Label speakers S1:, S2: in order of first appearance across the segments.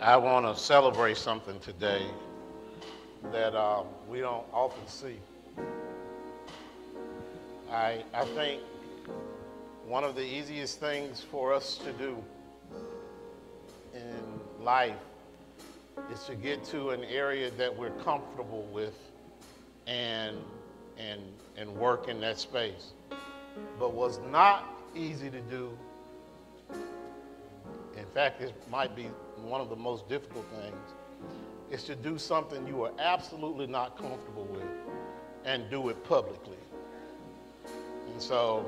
S1: I want to celebrate something today that um, we don't often see. I, I think one of the easiest things for us to do in life is to get to an area that we're comfortable with and, and, and work in that space. But what's not easy to do, in fact, it might be one of the most difficult things, is to do something you are absolutely not comfortable with and do it publicly. And so,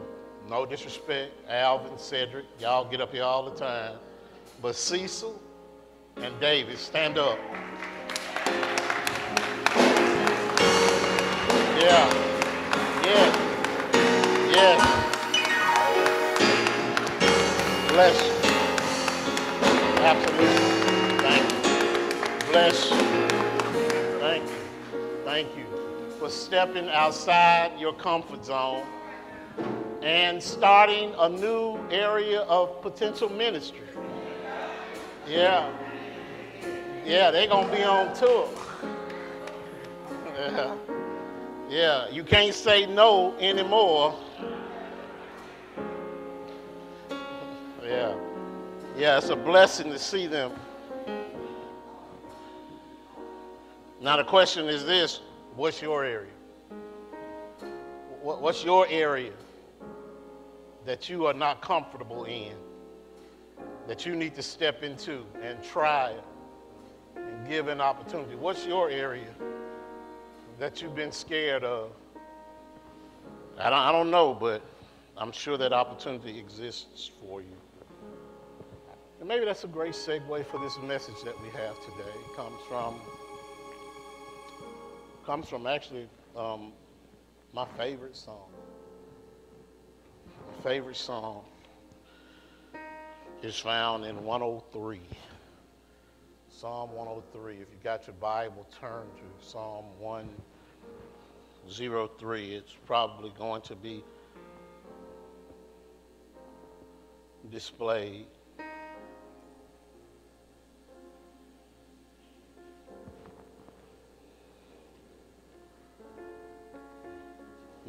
S1: no disrespect, Alvin, Cedric, y'all get up here all the time. But Cecil and David, stand up. Yeah. Yes. Yes. Bless you. Thank you. Bless you. Thank you. Thank you for stepping outside your comfort zone and starting a new area of potential ministry. Yeah. Yeah, they're going to be on tour. Yeah. Yeah, you can't say no anymore. Yeah, it's a blessing to see them. Now, the question is this what's your area? What's your area that you are not comfortable in, that you need to step into and try and give an opportunity? What's your area that you've been scared of? I don't, know, but I'm sure that opportunity exists for you. And maybe that's a great segue for this message that we have today. It comes from comes from actually um, my favorite song. My favorite song is found in 103. Psalm 103. If you got your Bible, turn to Psalm 103. It's probably going to be displayed.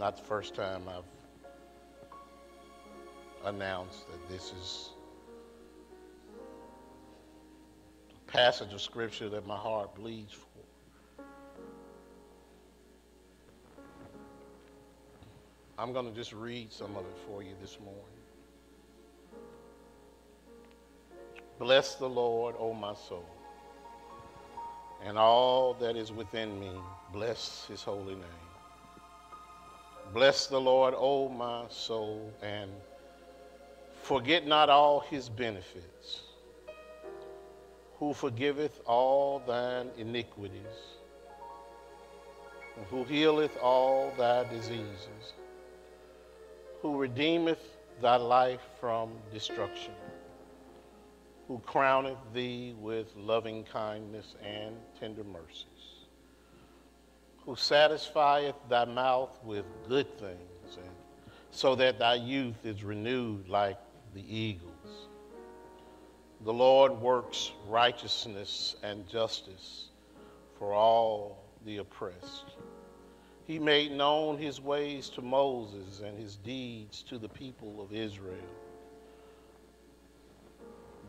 S1: Not the first time I've announced that this is a passage of scripture that my heart bleeds for. I'm going to just read some of it for you this morning. Bless the Lord, O my soul, and all that is within me. Bless his holy name. Bless the Lord, O my soul, and forget not all his benefits, who forgiveth all thine iniquities, and who healeth all thy diseases, who redeemeth thy life from destruction, who crowneth thee with loving kindness and tender mercies who satisfieth thy mouth with good things, and so that thy youth is renewed like the eagles. The Lord works righteousness and justice for all the oppressed. He made known his ways to Moses and his deeds to the people of Israel.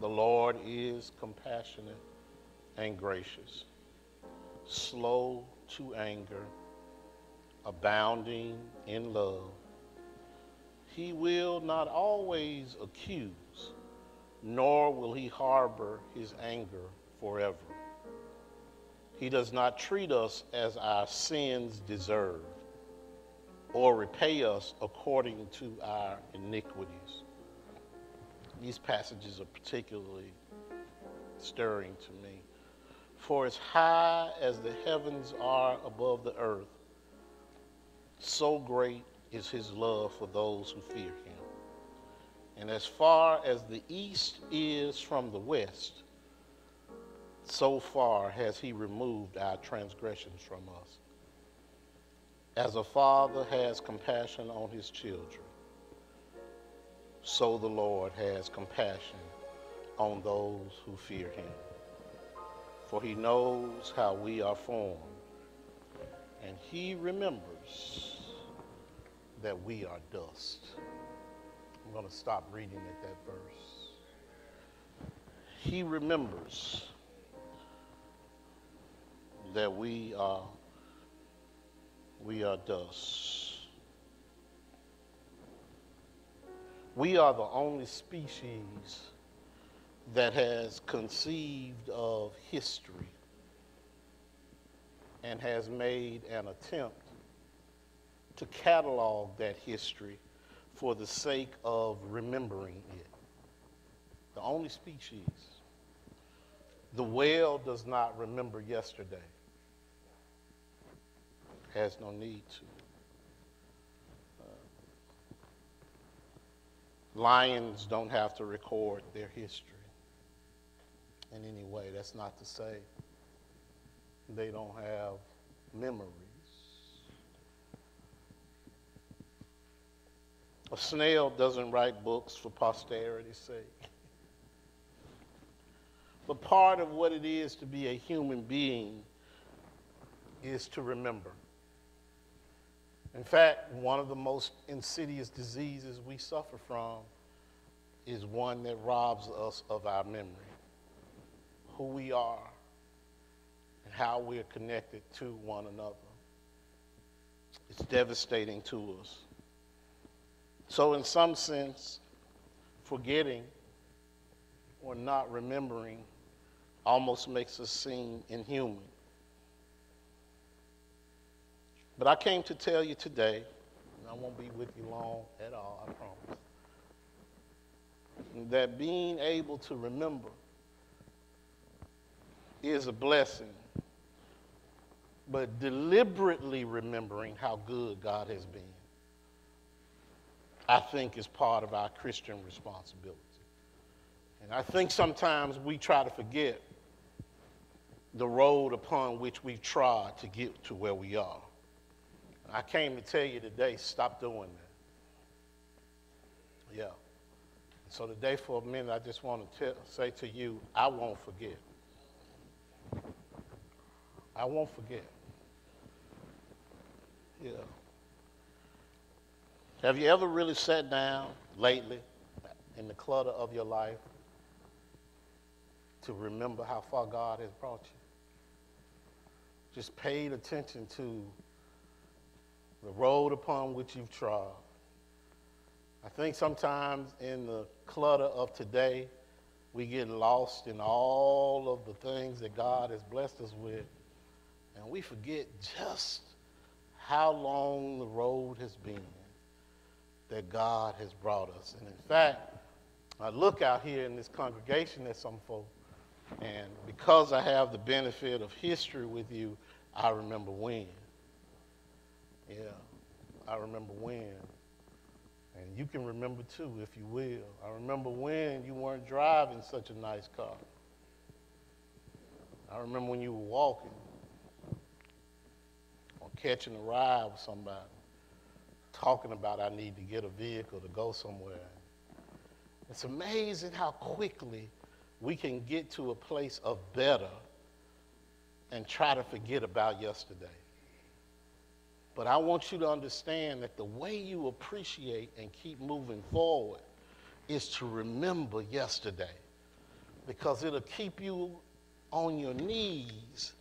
S1: The Lord is compassionate and gracious, slow to anger, abounding in love. He will not always accuse, nor will he harbor his anger forever. He does not treat us as our sins deserve, or repay us according to our iniquities. These passages are particularly stirring to me. For as high as the heavens are above the earth, so great is his love for those who fear him. And as far as the east is from the west, so far has he removed our transgressions from us. As a father has compassion on his children, so the Lord has compassion on those who fear him. For he knows how we are formed. And he remembers that we are dust. I'm going to stop reading at that verse. He remembers that we are we are dust. We are the only species that has conceived of history and has made an attempt to catalog that history for the sake of remembering it. The only species. The whale does not remember yesterday, has no need to. Uh, lions don't have to record their history in any way. That's not to say they don't have memories. A snail doesn't write books for posterity's sake. But part of what it is to be a human being is to remember. In fact, one of the most insidious diseases we suffer from is one that robs us of our memory who we are and how we're connected to one another. It's devastating to us. So, in some sense, forgetting or not remembering almost makes us seem inhuman. But I came to tell you today, and I won't be with you long at all, I promise, that being able to remember is a blessing, but deliberately remembering how good God has been, I think is part of our Christian responsibility. And I think sometimes we try to forget the road upon which we've tried to get to where we are. I came to tell you today, stop doing that. Yeah. So today, for a minute, I just want to tell, say to you, I won't forget. I won't forget. Yeah. Have you ever really sat down lately in the clutter of your life to remember how far God has brought you? Just paid attention to the road upon which you've trod. I think sometimes in the clutter of today, we get lost in all of the things that God has blessed us with, and we forget just how long the road has been that God has brought us. And in fact, I look out here in this congregation at some folk, and because I have the benefit of history with you, I remember when. Yeah, I remember when. And you can remember too, if you will. I remember when you weren't driving such a nice car. I remember when you were walking catching a ride with somebody, talking about I need to get a vehicle to go somewhere. It's amazing how quickly we can get to a place of better and try to forget about yesterday. But I want you to understand that the way you appreciate and keep moving forward is to remember yesterday because it'll keep you on your knees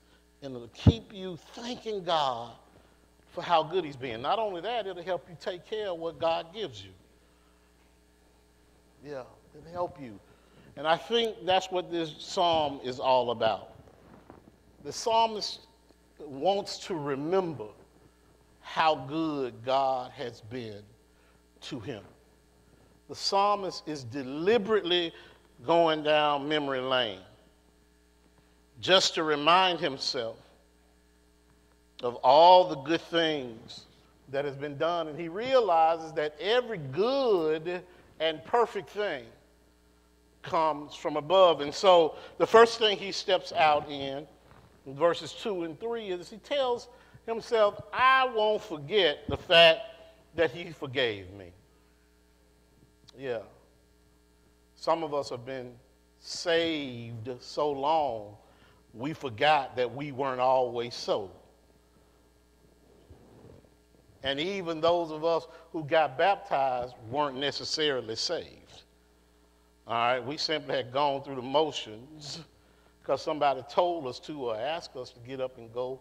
S1: and it'll keep you thanking God for how good He's been. Not only that, it'll help you take care of what God gives you. Yeah, it'll help you. And I think that's what this psalm is all about. The psalmist wants to remember how good God has been to him. The psalmist is deliberately going down memory lane just to remind himself of all the good things that has been done. And he realizes that every good and perfect thing comes from above. And so the first thing he steps out in, in verses 2 and 3, is he tells himself, I won't forget the fact that he forgave me. Yeah. Some of us have been saved so long we forgot that we weren't always so. And even those of us who got baptized weren't necessarily saved. All right, we simply had gone through the motions because somebody told us to or asked us to get up and go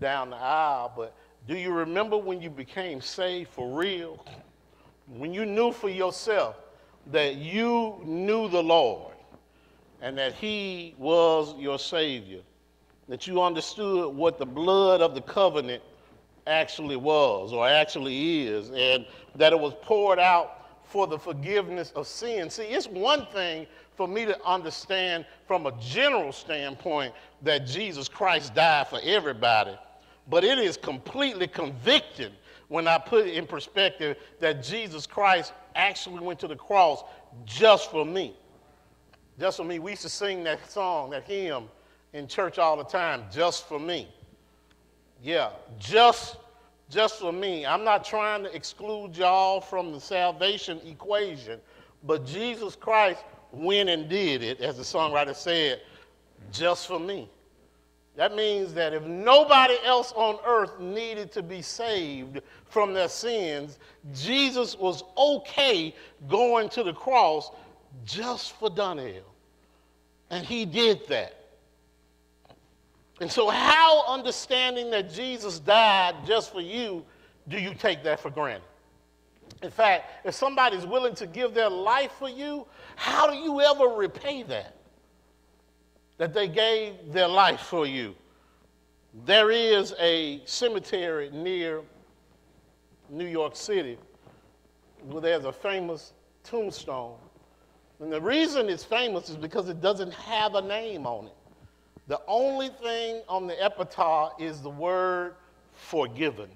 S1: down the aisle. But do you remember when you became saved for real? When you knew for yourself that you knew the Lord and that He was your Savior, that you understood what the blood of the covenant actually was or actually is, and that it was poured out for the forgiveness of sin. See, it's one thing for me to understand from a general standpoint that Jesus Christ died for everybody, but it is completely convicting when I put it in perspective that Jesus Christ actually went to the cross just for me. Just for me. We used to sing that song, that hymn in church all the time, just for me. Yeah, just just for me. I'm not trying to exclude y'all from the salvation equation, but Jesus Christ went and did it, as the songwriter said, just for me. That means that if nobody else on earth needed to be saved from their sins, Jesus was okay going to the cross just for Donnell. And he did that. And so, how understanding that Jesus died just for you, do you take that for granted? In fact, if somebody's willing to give their life for you, how do you ever repay that? That they gave their life for you. There is a cemetery near New York City where there's a famous tombstone. And the reason it's famous is because it doesn't have a name on it. The only thing on the epitaph is the word forgiven.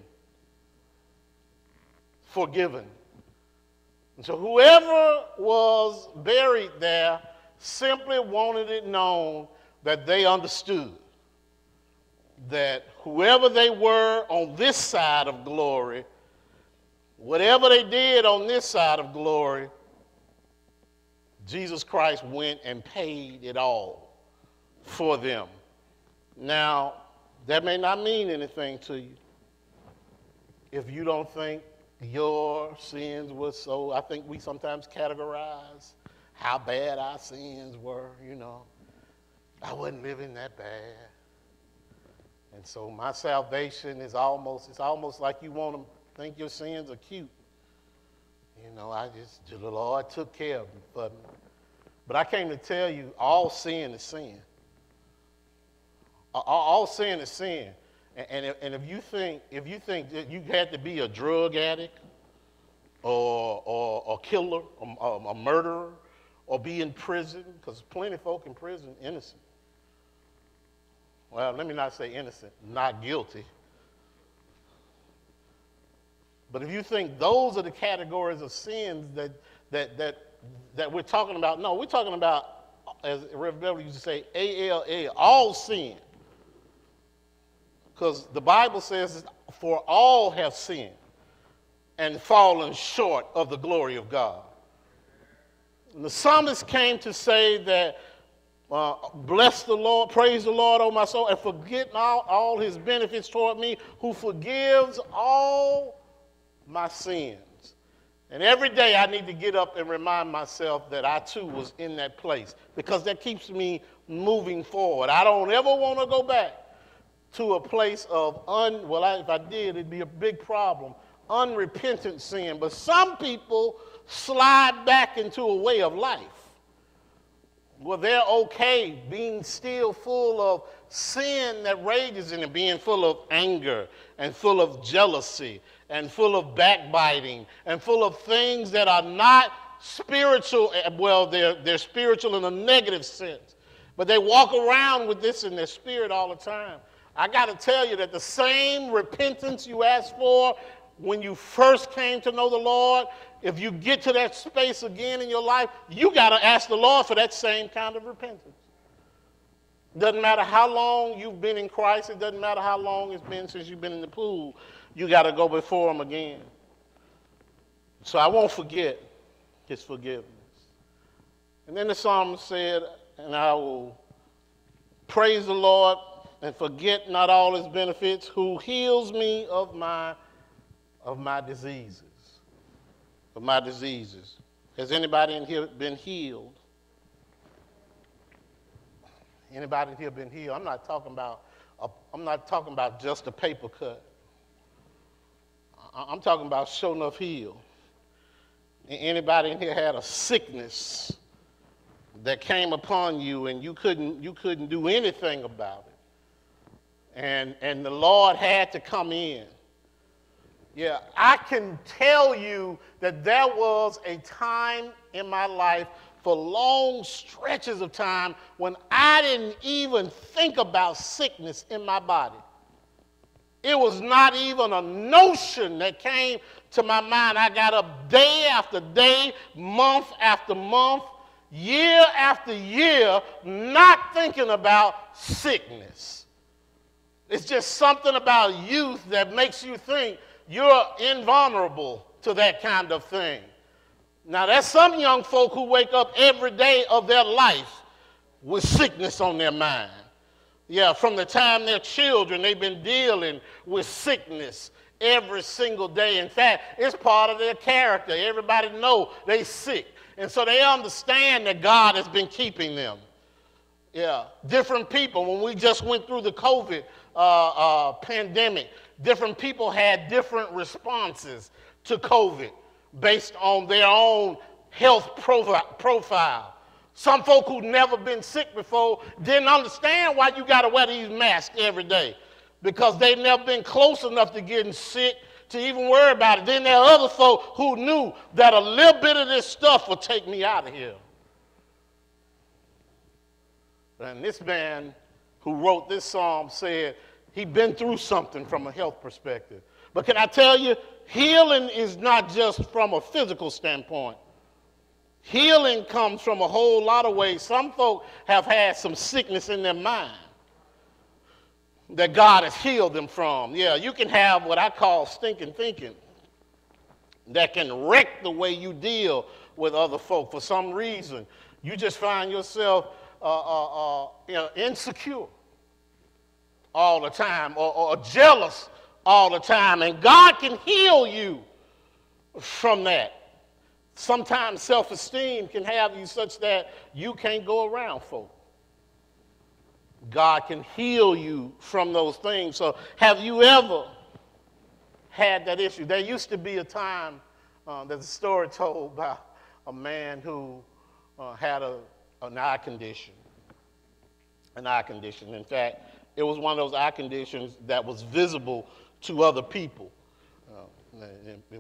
S1: Forgiven. And so whoever was buried there simply wanted it known that they understood that whoever they were on this side of glory, whatever they did on this side of glory, Jesus Christ went and paid it all for them. Now, that may not mean anything to you. If you don't think your sins were so, I think we sometimes categorize how bad our sins were, you know. I wasn't living that bad. And so my salvation is almost, it's almost like you want to think your sins are cute. You know, I just, the Lord took care of them me. But I came to tell you, all sin is sin. All, sin is sin. And, and, if, you think if you think that you had to be a drug addict or or a killer, a, a murderer, or be in prison, because plenty of folk in prison innocent. Well, let me not say innocent, not guilty. But if you think those are the categories of sins that that that that we're talking about, no, we're talking about, as Reverend Beverly used to say, A L A, all sin. Because the Bible says, For all have sinned and fallen short of the glory of God. And the psalmist came to say that, uh, Bless the Lord, praise the Lord, O my soul, and forget all, all his benefits toward me, who forgives all my sins. And every day I need to get up and remind myself that I too was in that place because that keeps me moving forward. I don't ever want to go back to a place of un, well, I, if I did, it'd be a big problem, unrepentant sin. But some people slide back into a way of life. Well, they're okay being still full of sin that rages in them, being full of anger and full of jealousy and full of backbiting and full of things that are not spiritual. Eh, well, they're, they're spiritual in a negative sense, but they walk around with this in their spirit all the time. I got to tell you that the same repentance you asked for when you first came to know the Lord, if you get to that space again in your life, you got to ask the Lord for that same kind of repentance. Doesn't matter how long you've been in Christ, it doesn't matter how long it's been since you've been in the pool, you got to go before Him again. So I won't forget His forgiveness. And then the psalmist said, and I will praise the Lord and forget not all his benefits, who heals me of my, of my diseases. Of my diseases. Has anybody in here been healed? Anybody in here been healed? I'm not talking about a, I'm not talking about just a paper cut. I'm talking about sure enough healed. Anybody in here had a sickness that came upon you and you couldn't, you couldn't do anything about it. And, and the Lord had to come in. Yeah, I can tell you that there was a time in my life for long stretches of time when I didn't even think about sickness in my body. It was not even a notion that came to my mind. I got up day after day, month after month, year after year, not thinking about sickness. It's just something about youth that makes you think you're invulnerable to that kind of thing. Now, there's some young folk who wake up every day of their life with sickness on their mind. Yeah, from the time they're children, they've been dealing with sickness every single day. In fact, it's part of their character. Everybody know they sick. And so they understand that God has been keeping them. Yeah, different people. When we just went through the COVID uh, uh, pandemic, different people had different responses to COVID based on their own health profi- profile. Some folk who'd never been sick before didn't understand why you got to wear these masks every day because they'd never been close enough to getting sick to even worry about it. Then there are other folk who knew that a little bit of this stuff will take me out of here. And this man who wrote this psalm said he'd been through something from a health perspective. But can I tell you, healing is not just from a physical standpoint. Healing comes from a whole lot of ways. Some folk have had some sickness in their mind that God has healed them from. Yeah, you can have what I call stinking thinking that can wreck the way you deal with other folk for some reason. You just find yourself uh, uh, uh, insecure all the time or, or jealous all the time. And God can heal you from that. Sometimes self esteem can have you such that you can't go around folk. God can heal you from those things. So, have you ever had that issue? There used to be a time, uh, there's a story told by a man who uh, had a, an eye condition. An eye condition. In fact, it was one of those eye conditions that was visible to other people. Uh,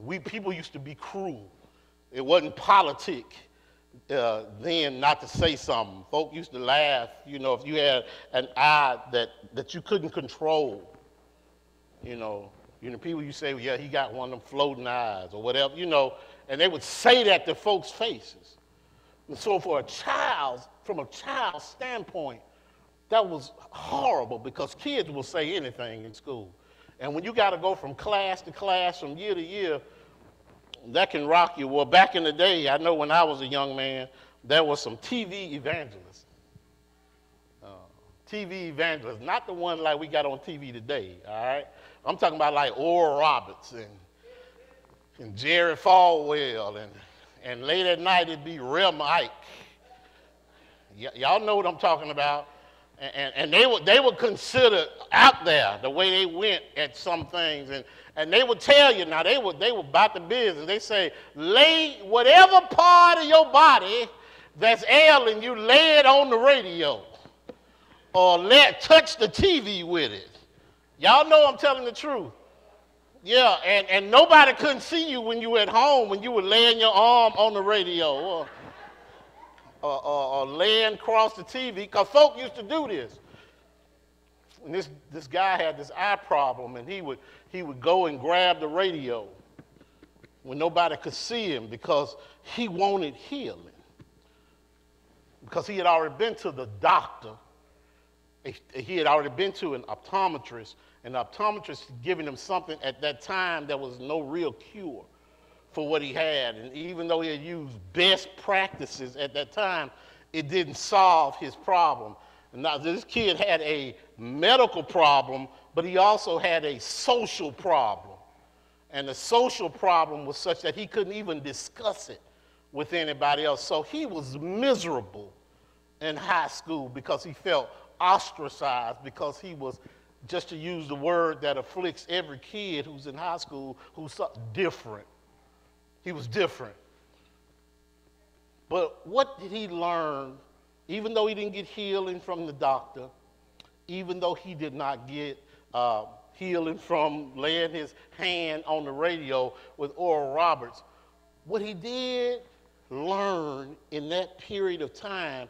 S1: we people used to be cruel. It wasn't politic uh, then not to say something. Folk used to laugh, you know, if you had an eye that, that you couldn't control. You know, you know, people you say, well, yeah, he got one of them floating eyes or whatever, you know, and they would say that to folks' faces. And so for a child, from a child's standpoint, that was horrible because kids will say anything in school. And when you got to go from class to class, from year to year, that can rock you. Well, back in the day, I know when I was a young man, there was some TV evangelists. Uh, TV evangelists, not the one like we got on TV today, all right? I'm talking about like Oral Roberts and, and Jerry Falwell, and, and late at night it'd be Rev Ike. Y- y'all know what I'm talking about. And, and, they, would, they were considered out there the way they went at some things. And, and they would tell you, now they were, they were about the business. They say, lay whatever part of your body that's ailing you, lay it on the radio or let touch the TV with it. Y'all know I'm telling the truth. Yeah, and, and nobody couldn't see you when you were at home, when you were laying your arm on the radio or, or, or, or laying across the TV, because folk used to do this. And this, this guy had this eye problem, and he would, he would go and grab the radio when nobody could see him because he wanted healing. Because he had already been to the doctor, he had already been to an optometrist, and the optometrist given him something at that time there was no real cure for what he had. And even though he had used best practices at that time, it didn't solve his problem. Now, this kid had a medical problem, but he also had a social problem. And the social problem was such that he couldn't even discuss it with anybody else. So he was miserable in high school because he felt ostracized, because he was, just to use the word that afflicts every kid who's in high school, who's different. He was different. But what did he learn, even though he didn't get healing from the doctor, even though he did not get uh, healing from laying his hand on the radio with Oral Roberts, what he did learn in that period of time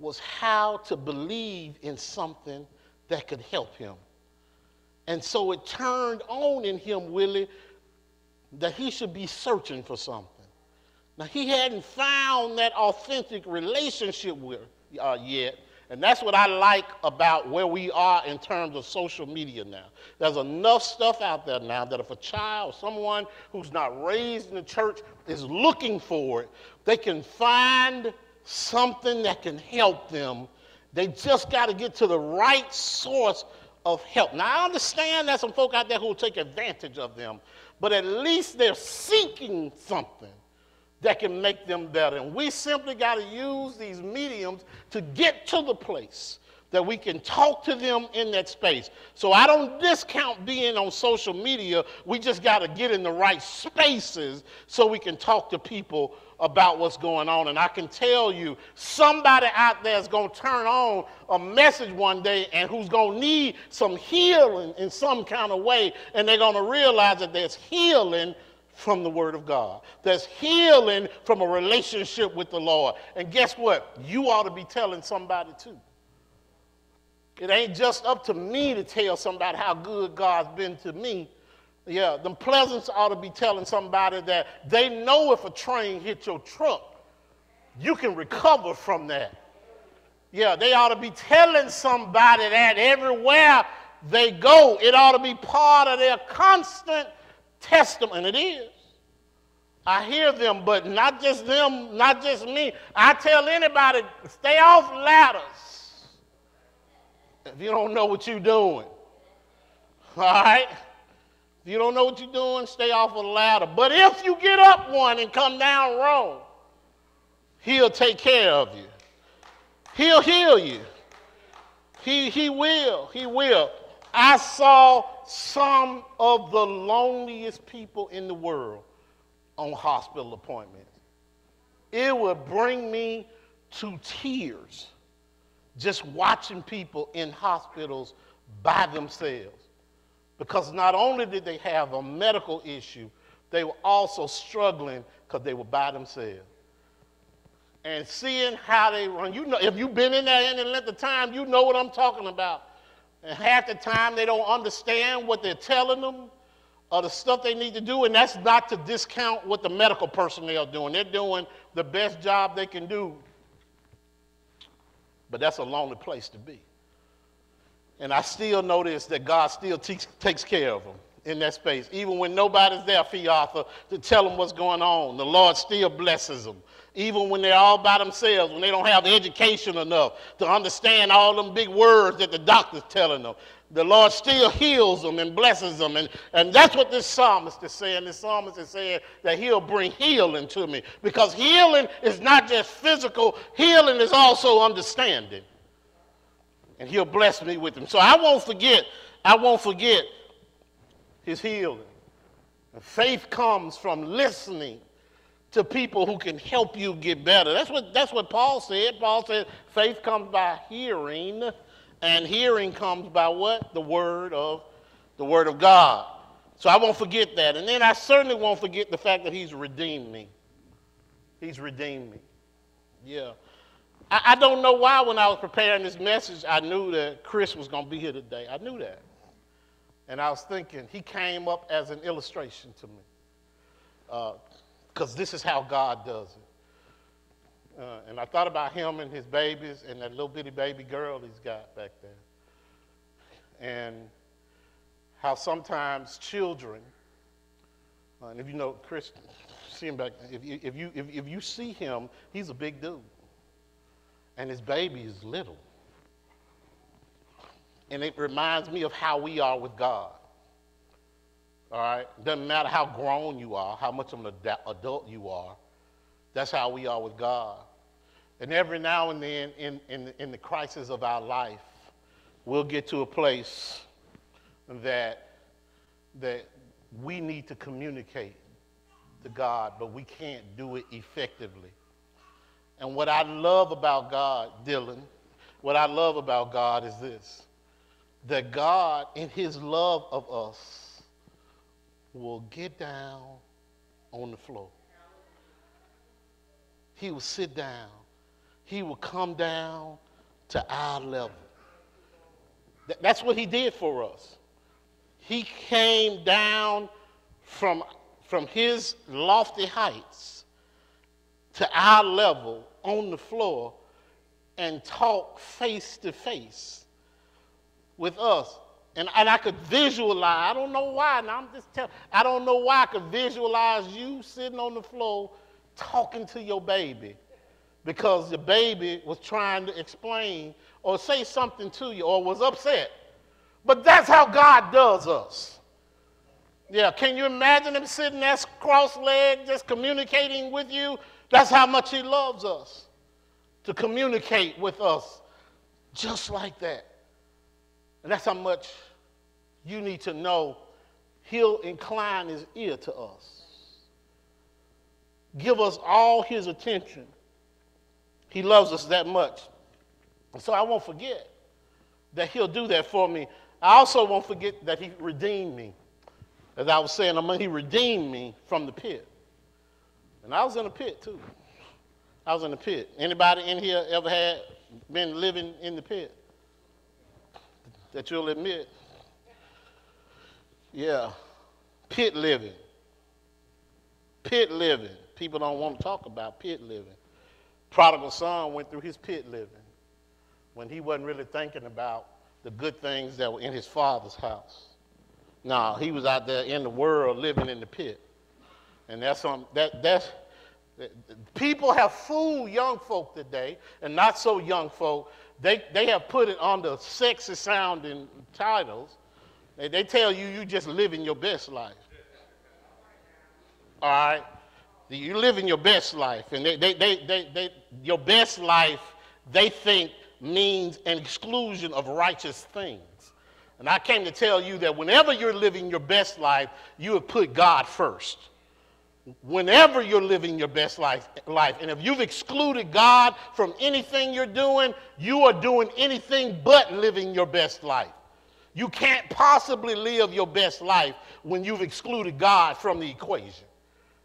S1: was how to believe in something that could help him. And so it turned on in him, Willie, that he should be searching for something. Now, he hadn't found that authentic relationship with uh, yet. And that's what I like about where we are in terms of social media now. There's enough stuff out there now that if a child, someone who's not raised in the church, is looking for it, they can find something that can help them. They just got to get to the right source of help. Now, I understand there's some folk out there who will take advantage of them, but at least they're seeking something that can make them better. And we simply got to use these mediums to get to the place that we can talk to them in that space. So I don't discount being on social media. We just got to get in the right spaces so we can talk to people about what's going on. And I can tell you, somebody out there is going to turn on a message one day and who's going to need some healing in some kind of way. And they're going to realize that there's healing from the Word of God. There's healing from a relationship with the Lord. And guess what? You ought to be telling somebody too. It ain't just up to me to tell somebody how good God's been to me. Yeah, the pleasants ought to be telling somebody that they know if a train hit your truck, you can recover from that. Yeah, they ought to be telling somebody that everywhere they go. It ought to be part of their constant testimony. It is. I hear them, but not just them, not just me. I tell anybody, stay off ladders if you don't know what you're doing. All right? If you don't know what you're doing, stay off of the ladder. But if you get up one and come down wrong, he'll take care of you. He'll heal you. He, he will. He will. I saw some of the loneliest people in the world on hospital appointments. It would bring me to tears just watching people in hospitals by themselves. Because not only did they have a medical issue, they were also struggling because they were by themselves. And seeing how they run, you know, if you've been in there any length of time, you know what I'm talking about. And half the time they don't understand what they're telling them or the stuff they need to do. And that's not to discount what the medical personnel are doing. They're doing the best job they can do. But that's a lonely place to be. And I still notice that God still te- takes care of them in that space. Even when nobody's there, Fee Arthur, to tell them what's going on, the Lord still blesses them even when they're all by themselves, when they don't have education enough to understand all them big words that the doctor's telling them. The Lord still heals them and blesses them. And, and that's what this psalmist is saying. This psalmist is saying that he'll bring healing to me. Because healing is not just physical, healing is also understanding. And he'll bless me with them. So I won't forget, I won't forget his healing. Faith comes from listening to people who can help you get better. That's what, that's what Paul said. Paul said faith comes by hearing, and hearing comes by what? The word of the word of God. So I won't forget that. And then I certainly won't forget the fact that he's redeemed me. He's redeemed me. Yeah. I, I don't know why when I was preparing this message, I knew that Chris was going to be here today. I knew that. And I was thinking, he came up as an illustration to me. Uh, because this is how God does it. Uh, and I thought about him and his babies and that little bitty baby girl he's got back there. And how sometimes children, uh, and if you know Chris, see him back, if you, if, you, if, if you see him, he's a big dude. And his baby is little. and it reminds me of how we are with God. All right? Doesn't matter how grown you are, how much of an adult you are, that's how we are with God. And every now and then in, in, in the crisis of our life, we'll get to a place that, that we need to communicate to God, but we can't do it effectively. And what I love about God, Dylan, what I love about God is this that God, in his love of us, will get down on the floor. He will sit down. He will come down to our level. That's what he did for us. He came down from, from his lofty heights to our level on the floor and talk face to face with us. And, and I could visualize, I don't know why, and I'm just telling, I don't know why I could visualize you sitting on the floor talking to your baby because the baby was trying to explain or say something to you or was upset. But that's how God does us. Yeah, can you imagine him sitting there cross legged, just communicating with you? That's how much he loves us to communicate with us just like that. And that's how much you need to know he'll incline his ear to us. Give us all his attention. He loves us that much. So I won't forget that he'll do that for me. I also won't forget that he redeemed me. As I was saying, I mean, he redeemed me from the pit. And I was in a pit too. I was in the pit. Anybody in here ever had been living in the pit? That you'll admit? Yeah. Pit living. Pit living. People don't want to talk about pit living. Prodigal son went through his pit living when he wasn't really thinking about the good things that were in his father's house. No, he was out there in the world living in the pit. And that's some that that's people have fooled young folk today, and not so young folk. They they have put it on the sexy sounding titles. They, they tell you you just living your best life. All right? You living your best life. And they, they, they, they, they, your best life, they think means an exclusion of righteous things. And I came to tell you that whenever you're living your best life, you have put God first. Whenever you're living your best life, life, and if you've excluded God from anything you're doing, you are doing anything but living your best life. You can't possibly live your best life when you've excluded God from the equation.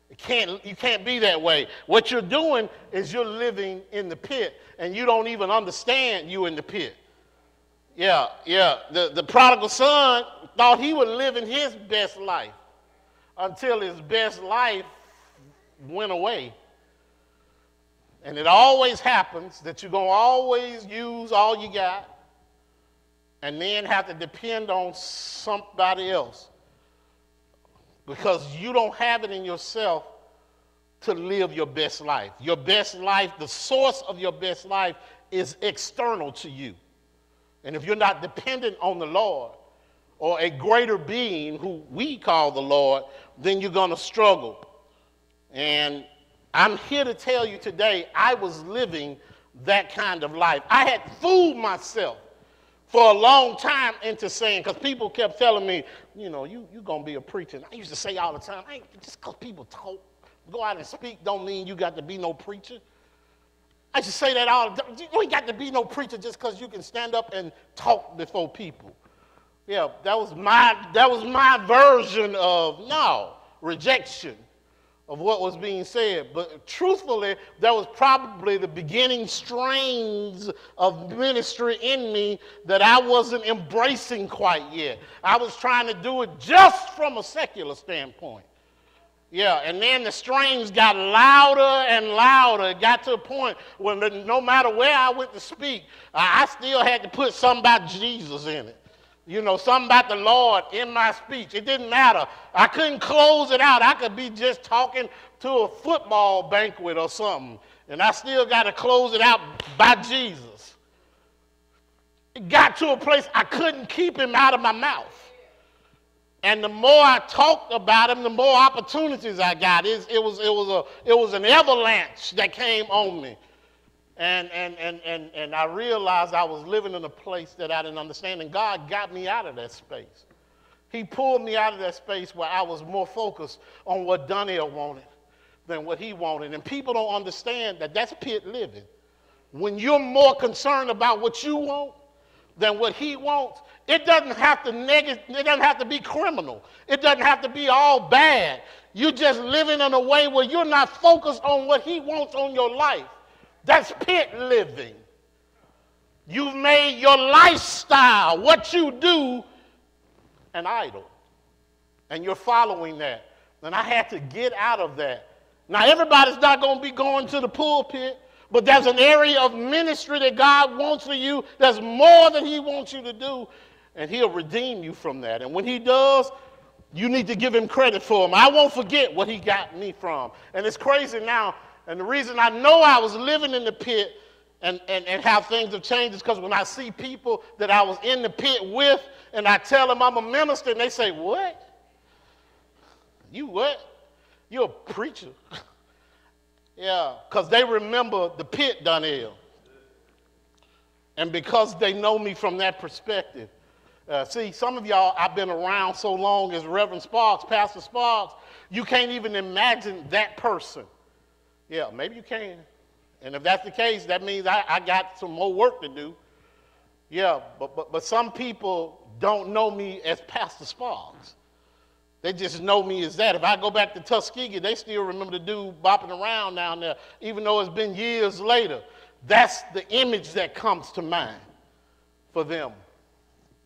S1: It can't, you can't be that way. What you're doing is you're living in the pit and you don't even understand you in the pit. Yeah, yeah. The, the prodigal son thought he was living his best life until his best life went away. And it always happens that you're going to always use all you got and then have to depend on somebody else because you don't have it in yourself to live your best life. Your best life, the source of your best life is external to you. And if you're not dependent on the Lord or a greater being who we call the Lord, then you're going to struggle. And I'm here to tell you today, I was living that kind of life. I had fooled myself for a long time into saying, because people kept telling me, you know, you, you're going to be a preacher. And I used to say all the time, just because people talk, go out and speak, don't mean you got to be no preacher. I used to say that all the time. You ain't got to be no preacher just because you can stand up and talk before people. Yeah, that was my, that was my version of no, rejection of what was being said. But truthfully, that was probably the beginning strains of ministry in me that I wasn't embracing quite yet. I was trying to do it just from a secular standpoint. Yeah, and then the strains got louder and louder. It got to a point where no matter where I went to speak, I still had to put something about Jesus in it you know, something about the Lord in my speech. It didn't matter. I couldn't close it out. I could be just talking to a football banquet or something, and I still got to close it out by Jesus. it got to a place I couldn't keep him out of my mouth. And the more I talked about him, the more opportunities I got. It, it, was, it, was, a, it was an avalanche that came on me. And, and, and, and, and I realized I was living in a place that I didn't understand. And God got me out of that space. He pulled me out of that space where I was more focused on what Donnell wanted than what he wanted. And people don't understand that that's pit living. When you're more concerned about what you want than what he wants, it doesn't have to neg- it doesn't have to be criminal. It doesn't have to be all bad. You're just living in a way where you're not focused on what he wants on your life. That's pit living. You've made your lifestyle, what you do, an idol. And you're following that. And I had to get out of that. Now, everybody's not going to be going to the pulpit, but there's an area of ministry that God wants for you. There's more that He wants you to do and he'll redeem you from that. And when he does, you need to give him credit for him. I won't forget what he got me from. And it's crazy now. And the reason I know I was living in the pit and, and, and how things have changed is because when I see people that I was in the pit with and I tell them I'm a minister and they say, What? You what? You're a preacher. yeah, because they remember the pit, Donnell. And because they know me from that perspective, uh, see, some of y'all, I've been around so long as Reverend Sparks, Pastor Sparks, you can't even imagine that person. Yeah, maybe you can. And if that's the case, that means I, I got some more work to do. Yeah, but, but, but some people don't know me as Pastor Sparks. They just know me as that. If I go back to Tuskegee, they still remember the dude bopping around down there, even though it's been years later. That's the image that comes to mind for them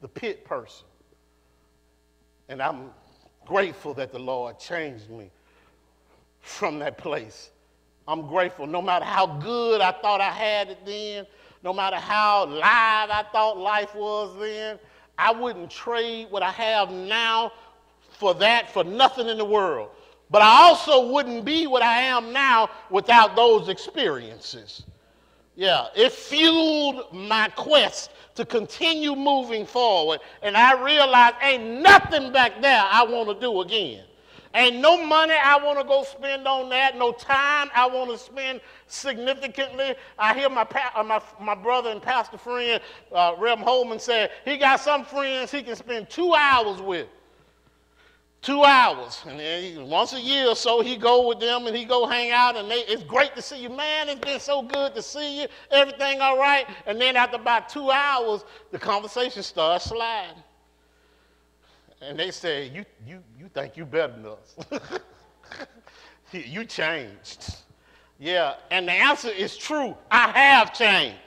S1: the pit person. And I'm grateful that the Lord changed me from that place. I'm grateful no matter how good I thought I had it then, no matter how live I thought life was then, I wouldn't trade what I have now for that for nothing in the world. But I also wouldn't be what I am now without those experiences. Yeah, it fueled my quest to continue moving forward. And I realized ain't nothing back there I want to do again. Ain't no money I want to go spend on that, no time I want to spend significantly. I hear my, uh, my, my brother and pastor friend, uh, Holman, say he got some friends he can spend two hours with two hours. And then once a year or so, he go with them and he go hang out. And they, it's great to see you. Man, it's been so good to see you. Everything all right? And then after about two hours, the conversation starts sliding. And they say, you, you, you think you better than us. you changed. Yeah, and the answer is true. I have changed.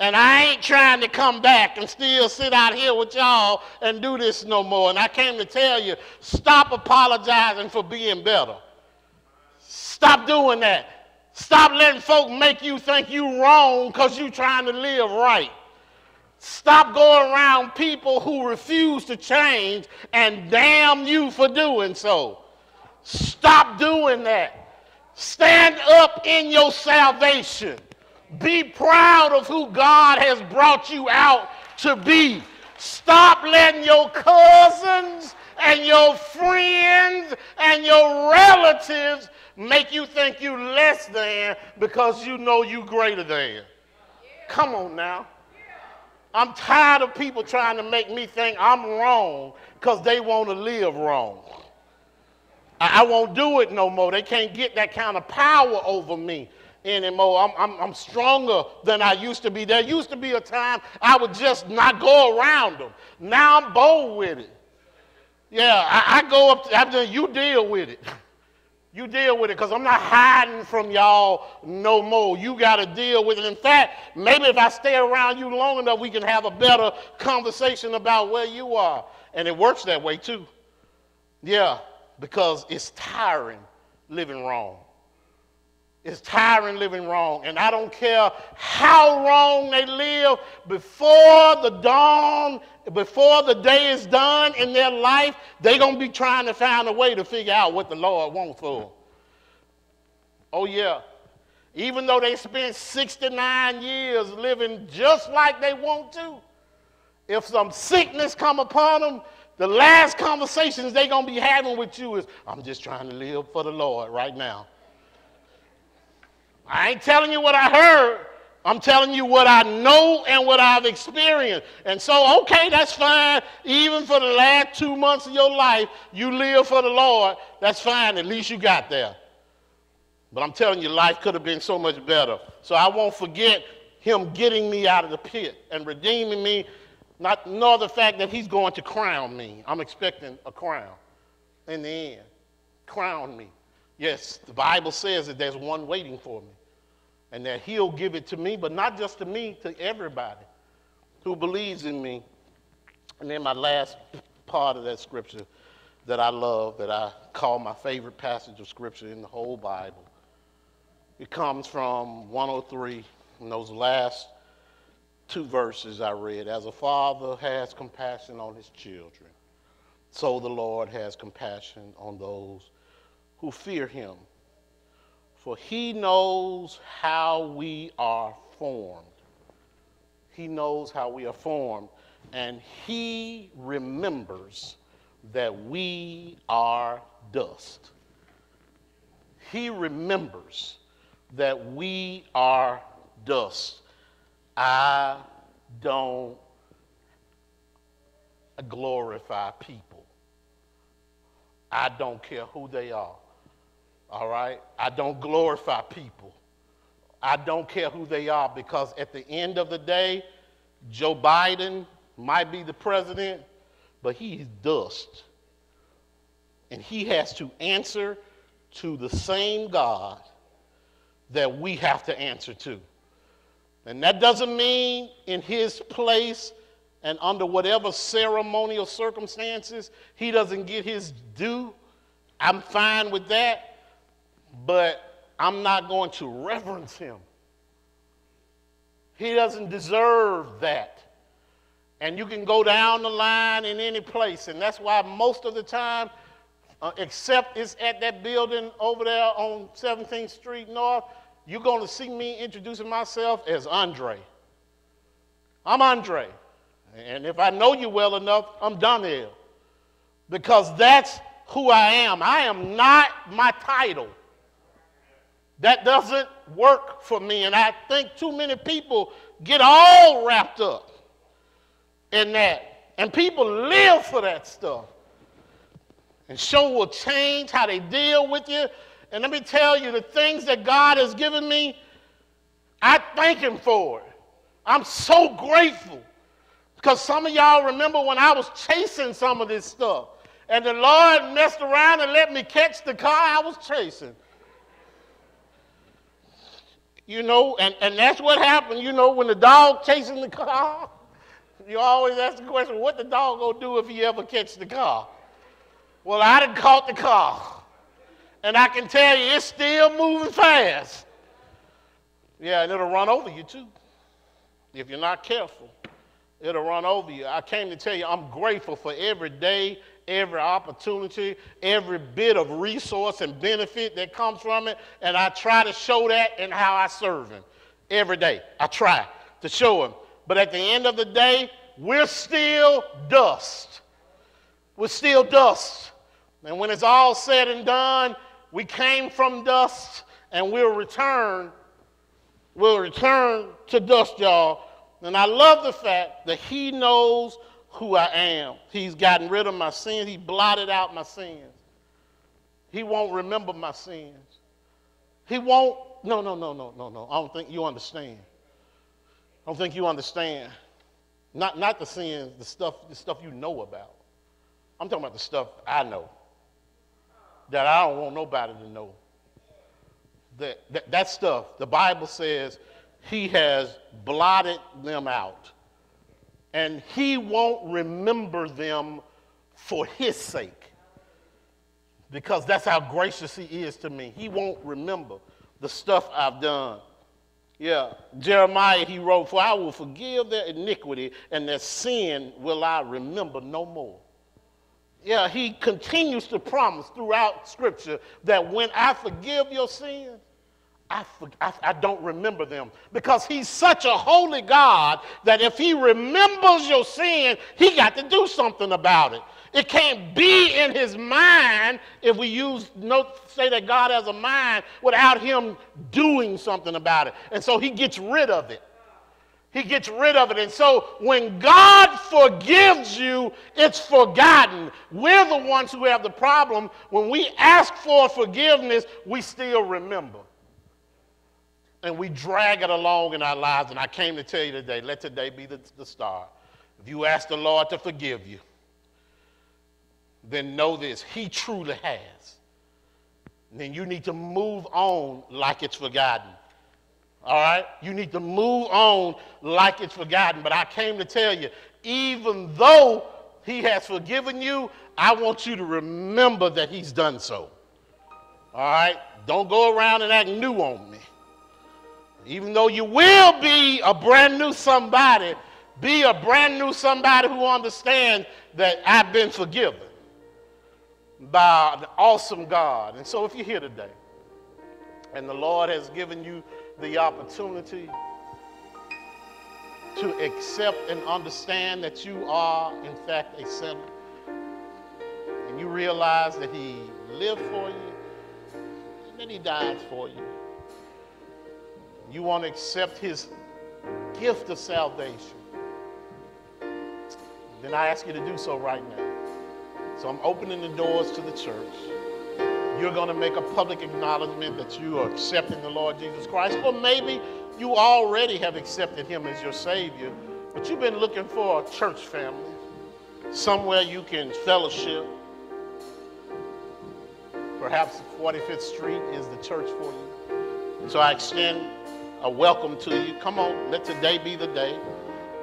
S1: And I ain't trying to come back and still sit out here with y'all and do this no more. And I came to tell you stop apologizing for being better. Stop doing that. Stop letting folk make you think you wrong because you trying to live right. Stop going around people who refuse to change and damn you for doing so. Stop doing that. Stand up in your salvation. Be proud of who God has brought you out to be. Stop letting your cousins and your friends and your relatives make you think you're less than because you know you're greater than. Come on now. I'm tired of people trying to make me think I'm wrong because they want to live wrong. I, I, won't do it no more. They can't get that kind of power over me anymore. I'm, I'm, I'm stronger than I used to be. There used to be a time I would just not go around them. Now I'm bold with it. Yeah, I, I go up to, I'm you deal with it. You deal with it because I'm not hiding from y'all no more. You got to deal with it. In fact, maybe if I stay around you long enough, we can have a better conversation about where you are. And it works that way too. Yeah, because it's tiring living wrong. It's tiring living wrong. And I don't care how wrong they live before the dawn, before the day is done in their life, they're going to be trying to find a way to figure out what the Lord wants for them. Oh, yeah. Even though they spent 69 years living just like they want to, If some sickness come upon them, the last conversations they're going to be having with you is, I'm just trying to live for the Lord right now. I ain't telling you what I heard. I'm telling you what I know and what I've experienced. And so, okay, that's fine. Even for the last two months of your life, you live for the Lord. That's fine. At least you got there. But I'm telling you, life could have been so much better. So I won't forget him getting me out of the pit and redeeming me, not nor the fact that he's going to crown me. I'm expecting a crown in the end. Crown me. Yes, the Bible says that there's one waiting for me and that he'll give it to me, but not just to me, to everybody who believes in me. And then my last part of that scripture that I love, that I call my favorite passage of scripture in the whole Bible. It comes from 103, in those last two verses I read. As a father has compassion on his children, so the Lord has compassion on those who fear him for he knows how we are formed. He knows how we are formed, and he remembers that we are dust. He remembers that we are dust. I don't glorify people. I don't care who they are. All right? I don't glorify people. I don't care who they are because at the end of the day, Joe Biden might be the president, but he's dust. And he has to answer to the same God that we have to answer to. And that doesn't mean in his place and under whatever ceremonial circumstances he doesn't get his due. I'm fine with that but I'm not going to reverence him. He doesn't deserve that. And you can go down the line in any place. And that's why most of the time, uh, except it's at that building over there on 17th Street North, you're going to see me introducing myself as Andra. I'm Andra. And if I know you well enough, I'm Donnell. Because that's who I am. I am not my title. That doesn't work for me. And I think too many people get all wrapped up in that. And people live for that stuff. And show will change how they deal with you. And let me tell you, the things that God has given me, I thank Him for it. I'm so grateful. Because some of y'all remember when I was chasing some of this stuff. And the Lord messed around and let me catch the car I was chasing. You know, and, and that's what happened, you know, when the dog chasing the car. You always ask the question, what the dog gonna do if he ever catch the car? Well, I done caught the car. And I can tell you, it's still moving fast. Yeah, and it'll run over you too. If you're not careful, it'll run over you. I came to tell you, I'm grateful for every day every opportunity, every bit of resource and benefit that comes from it, and I try to show that in how I serve Him every day. I try to show Him. But at the end of the day, we're still dust. We're still dust. And when it's all said and done, we came from dust and we'll return. We'll return to dust, y'all. And I love the fact that He knows who I am. He's gotten rid of my sins. He blotted out my sins. He won't remember my sins. He won't. No, no, no, no, no, no. I don't think you understand. I don't think you understand. Not, not the sins, the stuff, the stuff you know about. I'm talking about the stuff I know that I don't want nobody to know. That, that, that stuff, the Bible says, he has blotted them out and he won't remember them for his sake because that's how gracious he is to me. He won't remember the stuff I've done. Yeah, Jeremiah, he wrote, For I will forgive their iniquity, and their sin will I remember no more. Yeah, he continues to promise throughout Scripture that when I forgive your sins, I, I, I, don't remember them because he's such a holy God that if he remembers your sin, he got to do something about it. It can't be in his mind if we use note say that God has a mind without him doing something about it. And so he gets rid of it. He gets rid of it. And so when God forgives you, it's forgotten. We're the ones who have the problem. When we ask for forgiveness, we still remember. And we drag it along in our lives. And I came to tell you today let today be the, the start. If you ask the Lord to forgive you, then know this He truly has. And then you need to move on like it's forgotten. All right? You need to move on like it's forgotten. But I came to tell you, even though he has forgiven you, I want you to remember that he's done so. All right? Don't go around and act new on me. Even though you will be a brand new somebody, be a brand new somebody who understands that I've been forgiven by the awesome God. And so if you're here today and the Lord has given you the opportunity to accept and understand that you are, in fact, a sinner. And you realize that He lived for you and then He died for you. You want to accept His gift of salvation. Then I ask you to do so right now. So I'm opening the doors to the church you're going to make a public acknowledgement that you are accepting the Lord Jesus Christ. Or maybe you already have accepted him as your Savior, but you've been looking for a church family, somewhere you can fellowship. Perhaps 45th Street is the church for you. So I extend a welcome to you. Come on, let today be the day.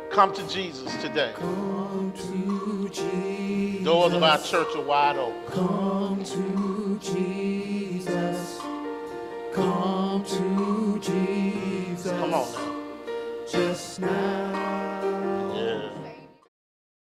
S1: Come to Jesus today.
S2: Come to Jesus.
S1: Doors of our church are wide open.
S2: Come to Jesus. Come to Jesus.
S1: Come on now.
S2: Just now.